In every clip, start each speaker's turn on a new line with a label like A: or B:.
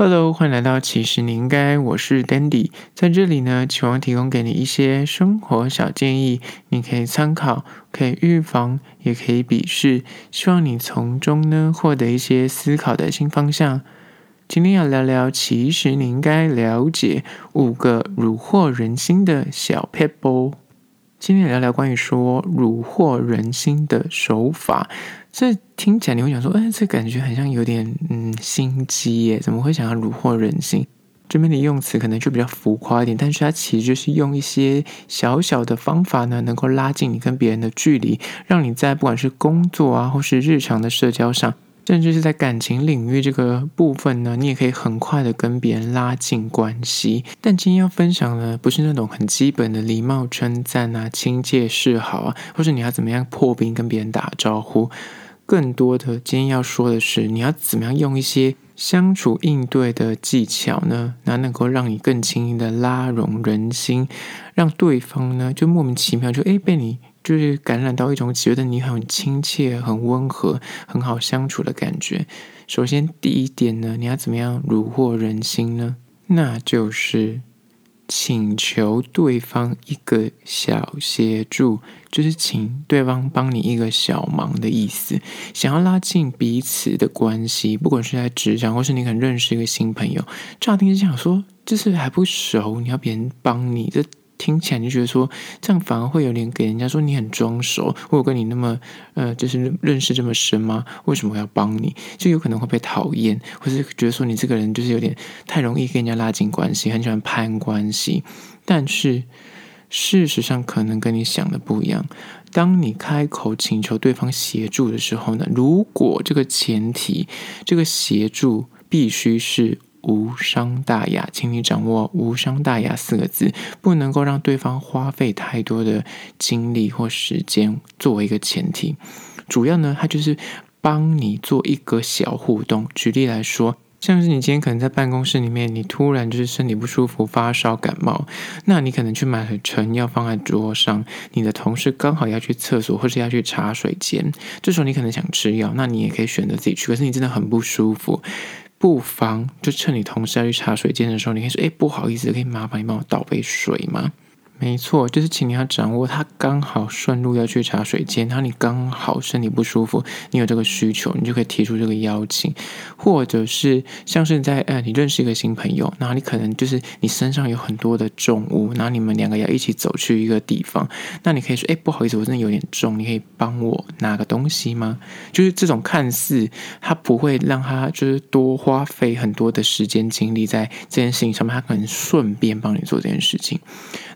A: Hello，欢迎来到其实你应该，我是 Dandy，在这里呢，期望提供给你一些生活小建议，你可以参考，可以预防，也可以鄙视，希望你从中呢获得一些思考的新方向。今天要聊聊，其实你应该了解五个虏获人心的小撇步。今天聊聊关于说虏获人心的手法。这听起来你会想说，哎，这感觉很像有点嗯心机耶？怎么会想要虏获人心？这边的用词可能就比较浮夸一点，但是它其实就是用一些小小的方法呢，能够拉近你跟别人的距离，让你在不管是工作啊，或是日常的社交上，甚至是在感情领域这个部分呢，你也可以很快的跟别人拉近关系。但今天要分享的不是那种很基本的礼貌称赞啊、亲切示好啊，或是你要怎么样破冰跟别人打招呼。更多的，今天要说的是，你要怎么样用一些相处应对的技巧呢？那能够让你更轻易的拉拢人心，让对方呢就莫名其妙就诶被你就是感染到一种觉得你很亲切、很温和、很好相处的感觉。首先第一点呢，你要怎么样虏获人心呢？那就是。请求对方一个小协助，就是请对方帮你一个小忙的意思。想要拉近彼此的关系，不管是在职场，或是你可能认识一个新朋友，乍听之下想说，就是还不熟，你要别人帮你这。听起来你就觉得说，这样反而会有点给人家说你很装熟，我有跟你那么呃，就是认识这么深吗？为什么要帮你？就有可能会被讨厌，或是觉得说你这个人就是有点太容易跟人家拉近关系，很喜欢攀关系。但是事实上可能跟你想的不一样。当你开口请求对方协助的时候呢，如果这个前提，这个协助必须是。无伤大雅，请你掌握“无伤大雅”四个字，不能够让对方花费太多的精力或时间作为一个前提。主要呢，它就是帮你做一个小互动。举例来说，像是你今天可能在办公室里面，你突然就是身体不舒服、发烧、感冒，那你可能去买了成药放在桌上，你的同事刚好要去厕所或是要去茶水间，这时候你可能想吃药，那你也可以选择自己去，可是你真的很不舒服。不妨就趁你同事要去茶水间的时候，你可以说：“哎，不好意思，可以麻烦你帮我倒杯水吗？”没错，就是请你要掌握，他刚好顺路要去茶水间，然后你刚好身体不舒服，你有这个需求，你就可以提出这个邀请，或者是像是在呃，你认识一个新朋友，然后你可能就是你身上有很多的重物，然后你们两个要一起走去一个地方，那你可以说，哎，不好意思，我真的有点重，你可以帮我拿个东西吗？就是这种看似他不会让他就是多花费很多的时间精力在这件事情上面，他可能顺便帮你做这件事情，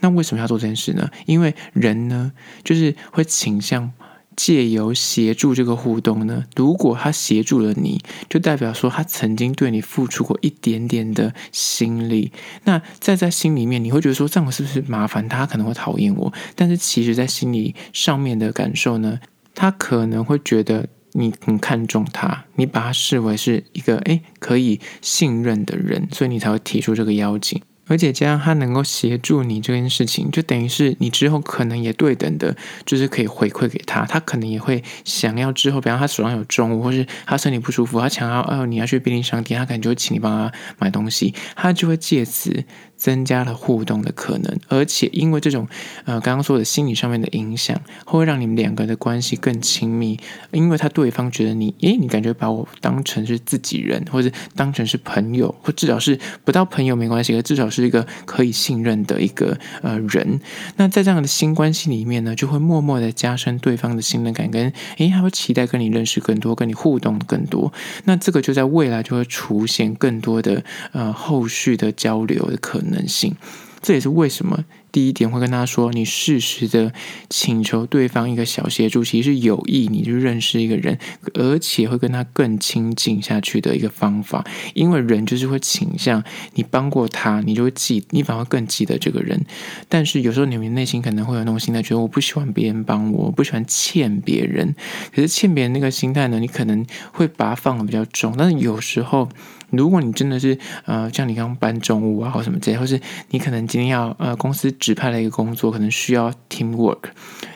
A: 那为什什？么要做这件事呢？因为人呢，就是会倾向借由协助这个互动呢。如果他协助了你，就代表说他曾经对你付出过一点点的心力。那在在心里面，你会觉得说这样是不是麻烦他？可能会讨厌我。但是其实，在心理上面的感受呢，他可能会觉得你很看重他，你把他视为是一个诶可以信任的人，所以你才会提出这个邀请。而且加上他能够协助你这件事情，就等于是你之后可能也对等的，就是可以回馈给他，他可能也会想要之后，比方他手上有重物，或是他身体不舒服，他想要哦，你要去便利商店，他可能就会请你帮他买东西，他就会借此增加了互动的可能。而且因为这种呃刚刚说的心理上面的影响，会让你们两个的关系更亲密，因为他对方觉得你，诶，你感觉把我当成是自己人，或者当成是朋友，或至少是不到朋友没关系，可至少是。是一个可以信任的一个呃人，那在这样的新关系里面呢，就会默默的加深对方的信任感，跟诶，他会期待跟你认识更多，跟你互动更多。那这个就在未来就会出现更多的呃后续的交流的可能能性。这也是为什么。第一点会跟他说，你适时的请求对方一个小协助，其实是有意你就认识一个人，而且会跟他更亲近下去的一个方法。因为人就是会倾向你帮过他，你就会记，你反而更记得这个人。但是有时候你们内心可能会有那种心态，觉得我不喜欢别人帮我，我不喜欢欠别人。可是欠别人那个心态呢，你可能会把它放的比较重。但是有时候，如果你真的是呃，像你刚刚搬重物啊，或什么之类，或是你可能今天要呃公司。指派了一个工作，可能需要 teamwork，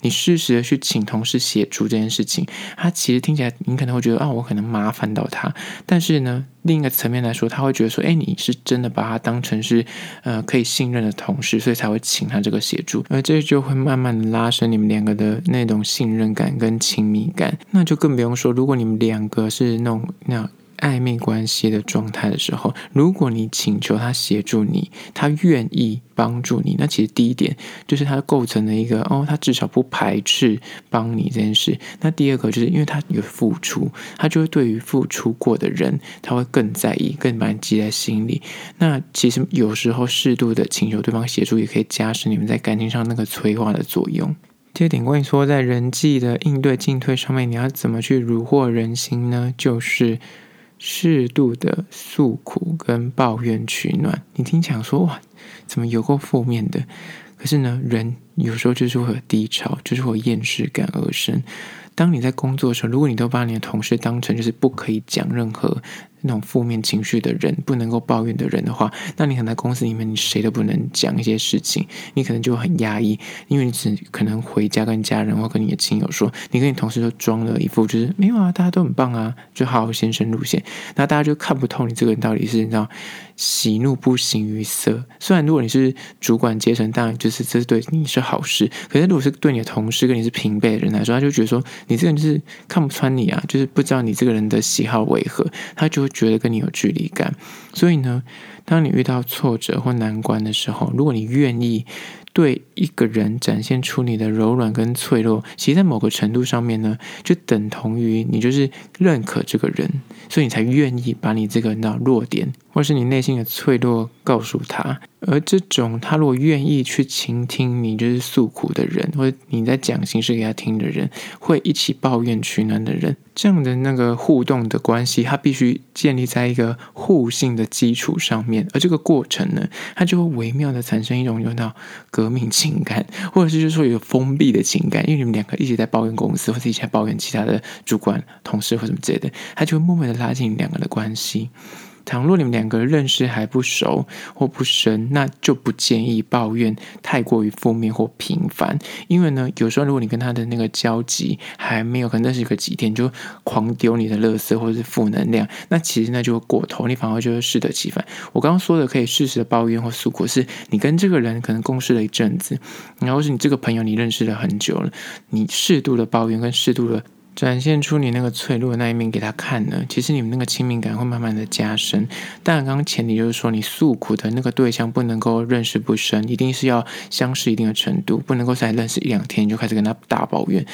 A: 你适时的去请同事协助这件事情，他其实听起来你可能会觉得啊，我可能麻烦到他，但是呢，另一个层面来说，他会觉得说，哎，你是真的把他当成是呃可以信任的同事，所以才会请他这个协助，而这就会慢慢的拉伸你们两个的那种信任感跟亲密感，那就更不用说，如果你们两个是那种那。暧昧关系的状态的时候，如果你请求他协助你，他愿意帮助你，那其实第一点就是他构成了一个哦，他至少不排斥帮你这件事。那第二个就是因为他有付出，他就会对于付出过的人，他会更在意，更把你记在心里。那其实有时候适度的请求对方协助，也可以加深你们在感情上那个催化的作用。第二点关于说在人际的应对进退上面，你要怎么去虏获人心呢？就是。适度的诉苦跟抱怨取暖，你听讲说哇，怎么有过负面的？可是呢，人有时候就是会有低潮，就是会有厌世感而生。当你在工作的时候，如果你都把你的同事当成就是不可以讲任何那种负面情绪的人，不能够抱怨的人的话，那你可能在公司里面你谁都不能讲一些事情，你可能就很压抑，因为你只可能回家跟家人或跟你的亲友说，你跟你同事都装了一副就是没有啊，大家都很棒啊，就好好先生路线，那大家就看不透你这个人到底是你知道喜怒不形于色。虽然如果你是主管阶层，当然就是这是对你是好事，可是如果是对你的同事跟你是平辈的人来说，他就觉得说。你这个人就是看不穿你啊，就是不知道你这个人的喜好为何，他就觉得跟你有距离感。所以呢，当你遇到挫折或难关的时候，如果你愿意对一个人展现出你的柔软跟脆弱，其实在某个程度上面呢，就等同于你就是认可这个人，所以你才愿意把你这个那弱点。或是你内心的脆弱，告诉他。而这种他如果愿意去倾听你就是诉苦的人，或者你在讲心事给他听的人，会一起抱怨取暖的人，这样的那个互动的关系，它必须建立在一个互信的基础上面。而这个过程呢，它就会微妙的产生一种有到革命情感，或者是就是说有封闭的情感，因为你们两个一直在抱怨公司，或者一起在抱怨其他的主管、同事或什么之类的，他就会默默的拉近两个的关系。倘若你们两个认识还不熟或不深，那就不建议抱怨太过于负面或频繁。因为呢，有时候如果你跟他的那个交集还没有，可能认识个几天，就狂丢你的乐色或者是负能量，那其实那就过头，你反而就会适得其反。我刚刚说的可以适时的抱怨或诉苦，是你跟这个人可能共事了一阵子，然后是你这个朋友你认识了很久了，你适度的抱怨跟适度的。展现出你那个脆弱的那一面给他看呢，其实你们那个亲密感会慢慢的加深。但，刚刚前提就是说，你诉苦的那个对象不能够认识不深，一定是要相识一定的程度，不能够才认识一两天就开始跟他大抱怨。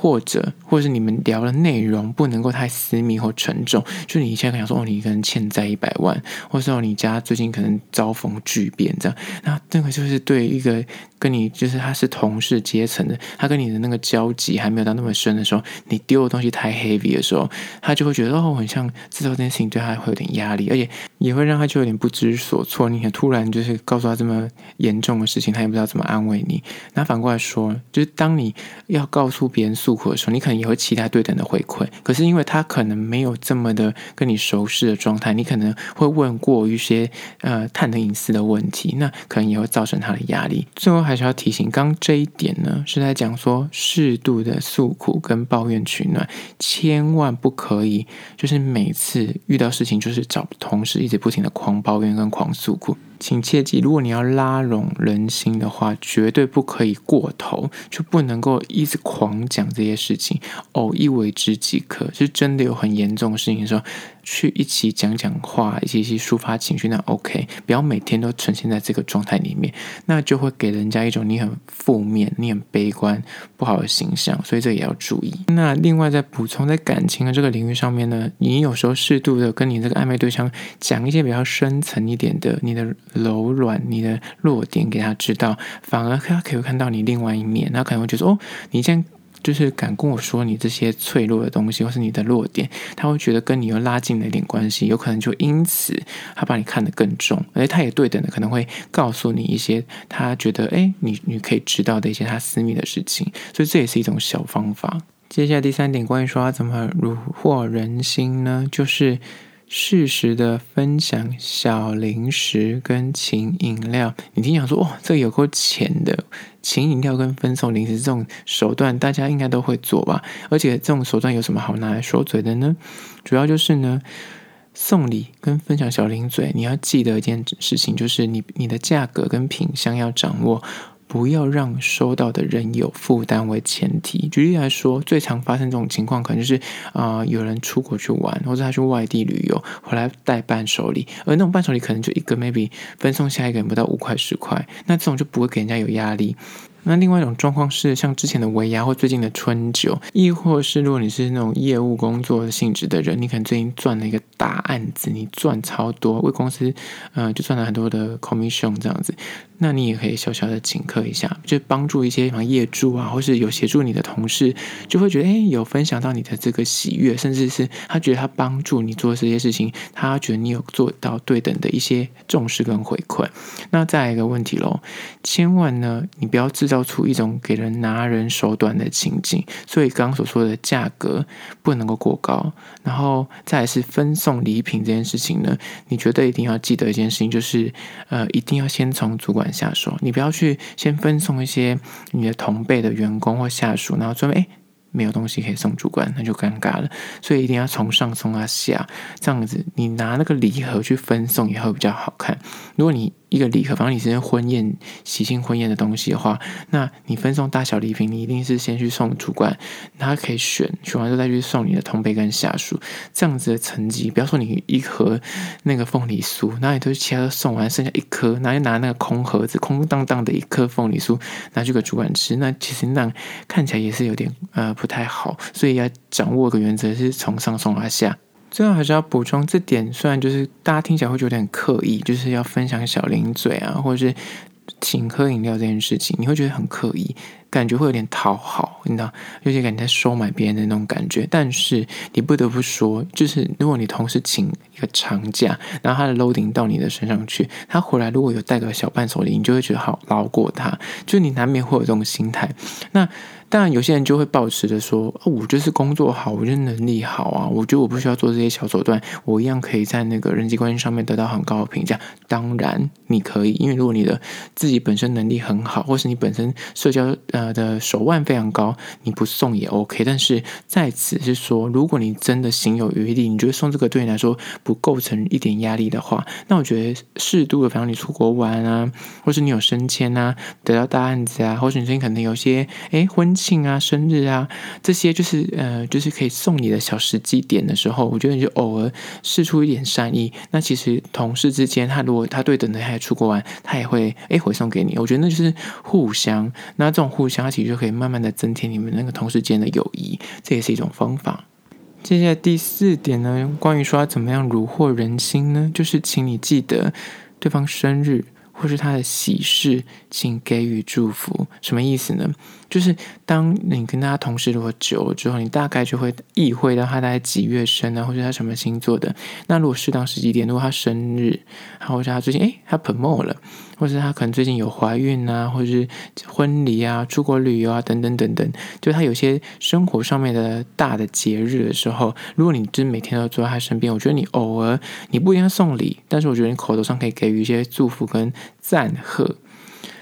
A: 或者，或者是你们聊的内容不能够太私密或沉重，就你现在可能说哦，你可能欠债一百万，或者说你家最近可能遭逢巨变这样，那这个就是对一个跟你就是他是同事阶层的，他跟你的那个交集还没有到那么深的时候，你丢的东西太 heavy 的时候，他就会觉得哦，很像知道这件事情对他会有点压力，而且也会让他就有点不知所措。你突然就是告诉他这么严重的事情，他也不知道怎么安慰你。那反过来说，就是当你要告诉别人。诉苦的时候，你可能也会期待对等的回馈，可是因为他可能没有这么的跟你熟识的状态，你可能会问过一些呃探的隐私的问题，那可能也会造成他的压力。最后还是要提醒，刚这一点呢，是在讲说适度的诉苦跟抱怨取暖，千万不可以就是每次遇到事情就是找同事一直不停的狂抱怨跟狂诉苦。请切记，如果你要拉拢人心的话，绝对不可以过头，就不能够一直狂讲这些事情，偶一为之即可。是真的有很严重的事情的时候。去一起讲讲话，一起一起抒发情绪，那 OK。不要每天都呈现在这个状态里面，那就会给人家一种你很负面、你很悲观、不好的形象。所以这也要注意。那另外再补充，在感情的这个领域上面呢，你有时候适度的跟你这个暧昧对象讲一些比较深层一点的你的柔软、你的弱点给他知道，反而他可以看到你另外一面。他可能会觉得哦，你这样。就是敢跟我说你这些脆弱的东西，或是你的弱点，他会觉得跟你又拉近了一点关系，有可能就因此他把你看得更重，而且他也对等的可能会告诉你一些他觉得诶，你你可以知道的一些他私密的事情，所以这也是一种小方法。接下来第三点，关于说他怎么虏获人心呢？就是适时的分享小零食跟请饮料。你听讲说，哇，这有够钱的，请饮料跟分送零食这种手段，大家应该都会做吧？而且这种手段有什么好拿来说嘴的呢？主要就是呢，送礼跟分享小零嘴，你要记得一件事情，就是你你的价格跟品相要掌握。不要让收到的人有负担为前提。举例来说，最常发生这种情况，可能就是啊、有人出国去玩，或者他去外地旅游，回来带伴手礼，而那种伴手礼可能就一个，maybe 分送下一个人不到五块十块，那这种就不会给人家有压力。那另外一种状况是，像之前的尾牙或最近的春酒，亦或是如果你是那种业务工作性质的人，你可能最近赚了一个大案子，你赚超多，为公司呃就赚了很多的 commission 这样子。那你也可以小小的请客一下，就帮助一些什么业主啊，或是有协助你的同事，就会觉得诶，有分享到你的这个喜悦，甚至是他觉得他帮助你做这些事情，他觉得你有做到对等的一些重视跟回馈。那再来一个问题喽，千万呢，你不要制造出一种给人拿人手短的情景。所以刚刚所说的价格不能够过高，然后再来是分送礼品这件事情呢，你觉得一定要记得一件事情，就是呃，一定要先从主管。下属，你不要去先分送一些你的同辈的员工或下属，然后准备诶没有东西可以送主管，那就尴尬了。所以一定要从上送到下，这样子你拿那个礼盒去分送也会比较好看。如果你一个礼盒，反正你是婚宴、喜庆婚宴的东西的话，那你分送大小礼品，你一定是先去送主管，他可以选，选完之后再去送你的同辈跟下属，这样子的层级。不要说你一盒那个凤梨酥，然后你都其他都送完，剩下一颗，然后拿那个空盒子，空荡荡的一颗凤梨酥拿去给主管吃，那其实那看起来也是有点呃不太好，所以要掌握个原则，是从上送到下。最后还是要补充这点，虽然就是大家听起来会觉得有点刻意，就是要分享小零嘴啊，或者是请喝饮料这件事情，你会觉得很刻意，感觉会有点讨好，你知道，有些感觉在收买别人的那种感觉。但是你不得不说，就是如果你同时请一个长假，然后他的 loading 到你的身上去，他回来如果有带个小伴手礼，你就会觉得好捞过他，就你难免会有这种心态。那。当然，有些人就会抱持着说：“哦，我就是工作好，我就是能力好啊，我觉得我不需要做这些小手段，我一样可以在那个人际关系上面得到很高的评价。”当然，你可以，因为如果你的自己本身能力很好，或是你本身社交呃的手腕非常高，你不送也 OK。但是在此是说，如果你真的行有余力，你觉得送这个对你来说不构成一点压力的话，那我觉得适度的，比方你出国玩啊，或是你有升迁啊，得到大案子啊，或是你最近可能有些诶婚。庆啊，生日啊，这些就是呃，就是可以送你的小时机点的时候，我觉得你就偶尔试出一点善意。那其实同事之间，他如果他对等的还出国玩，他也会诶回送给你。我觉得那就是互相，那这种互相，其实就可以慢慢的增添你们那个同事间的友谊，这也是一种方法。接下来第四点呢，关于说要怎么样虏获人心呢，就是请你记得对方生日或是他的喜事，请给予祝福。什么意思呢？就是当你跟他同事如果久了之后，你大概就会意会到他大概几月生啊，或者他什么星座的。那如果适当时机点，如果他生日，或者他最近诶他 promo 了，或者他可能最近有怀孕啊，或者是婚礼啊、出国旅游啊等等等等，就他有些生活上面的大的节日的时候，如果你真每天都坐在他身边，我觉得你偶尔你不一定要送礼，但是我觉得你口头上可以给予一些祝福跟赞贺。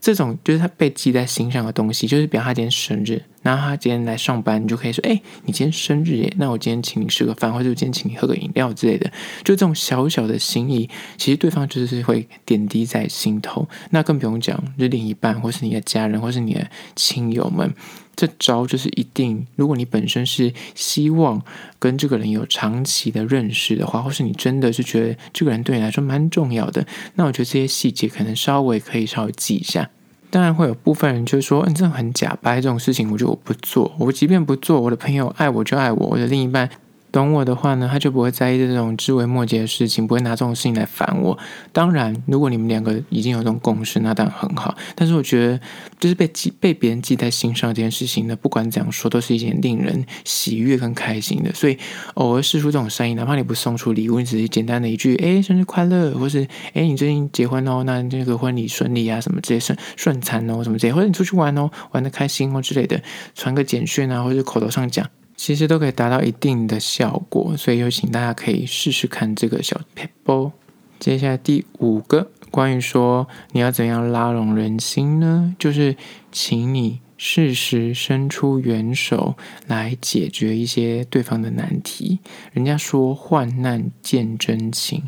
A: 这种就是他被记在心上的东西，就是比方他今天生日，然后他今天来上班，你就可以说：“哎，你今天生日耶，那我今天请你吃个饭，或者我今天请你喝个饮料之类的。”就这种小小的心意，其实对方就是会点滴在心头。那更不用讲，就另一半，或是你的家人，或是你的亲友们，这招就是一定。如果你本身是希望跟这个人有长期的认识的话，或是你真的是觉得这个人对你来说蛮重要的，那我觉得这些细节可能稍微可以稍微记一下。当然会有部分人就说：“嗯，这很假掰，这种事情我就不做。我即便不做，我的朋友爱我就爱我，我的另一半。”懂我的话呢，他就不会在意这种枝微末节的事情，不会拿这种事情来烦我。当然，如果你们两个已经有这种共识，那当然很好。但是我觉得，就是被记被别人记在心上这件事情呢，不管怎样说，都是一件令人喜悦跟开心的。所以，偶尔试出这种善意，哪怕你不送出礼物，你只是简单的一句“哎，生日快乐”，或是“哎，你最近结婚哦，那这个婚礼顺利啊，什么这些顺顺产哦，什么这些，或者你出去玩哦，玩得开心哦之类的，传个简讯啊，或者口头上讲。其实都可以达到一定的效果，所以有请大家可以试试看这个小撇步。接下来第五个，关于说你要怎样拉拢人心呢？就是请你适时伸出援手来解决一些对方的难题。人家说患难见真情，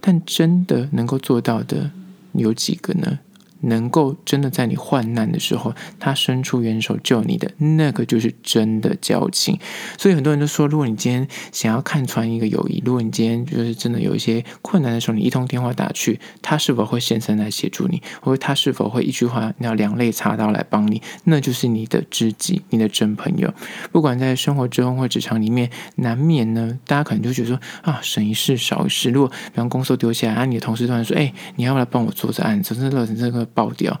A: 但真的能够做到的有几个呢？能够真的在你患难的时候，他伸出援手救你的那个，就是真的交情。所以很多人都说，如果你今天想要看穿一个友谊，如果你今天就是真的有一些困难的时候，你一通电话打去，他是否会现身来协助你，或者他是否会一句话要两肋插刀来帮你，那就是你的知己，你的真朋友。不管在生活中或职场里面，难免呢，大家可能就觉得说啊，省一事少一事。如果比方工作丢下来，啊，你的同事突然说，哎，你要不要帮我做这案子？真的，这个。爆掉，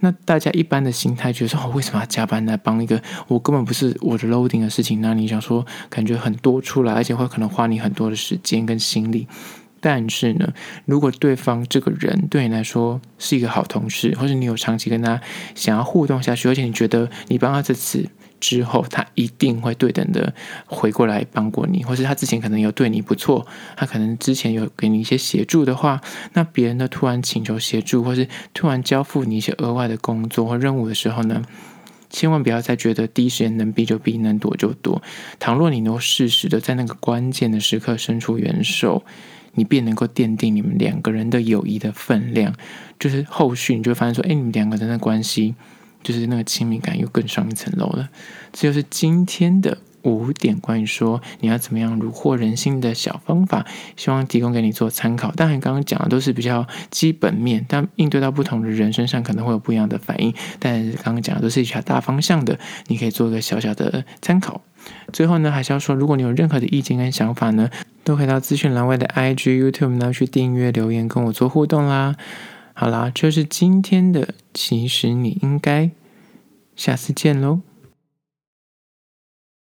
A: 那大家一般的心态觉得说，我为什么要加班来帮一个我根本不是我的 loading 的事情？那你想说，感觉很多出来，而且会可能花你很多的时间跟心力。但是呢，如果对方这个人对你来说是一个好同事，或者你有长期跟他想要互动下去，而且你觉得你帮他这次。之后，他一定会对等的回过来帮过你，或是他之前可能有对你不错，他可能之前有给你一些协助的话，那别人的突然请求协助，或是突然交付你一些额外的工作或任务的时候呢，千万不要再觉得第一时间能避就避，能躲就躲。倘若你能够适时的在那个关键的时刻伸出援手，你便能够奠定你们两个人的友谊的分量，就是后续你就会发现说，哎，你们两个人的关系。就是那个亲密感又更上一层楼了。这就是今天的五点关于说你要怎么样虏获人心的小方法，希望提供给你做参考。当然，刚刚讲的都是比较基本面，但应对到不同的人身上可能会有不一样的反应。但刚刚讲的都是一条大方向的，你可以做一个小小的参考。最后呢，还是要说，如果你有任何的意见跟想法呢，都可以到资讯栏外的 IG、YouTube 呢去订阅留言跟我做互动啦。好啦，就是今天的，其实你应该下次见喽。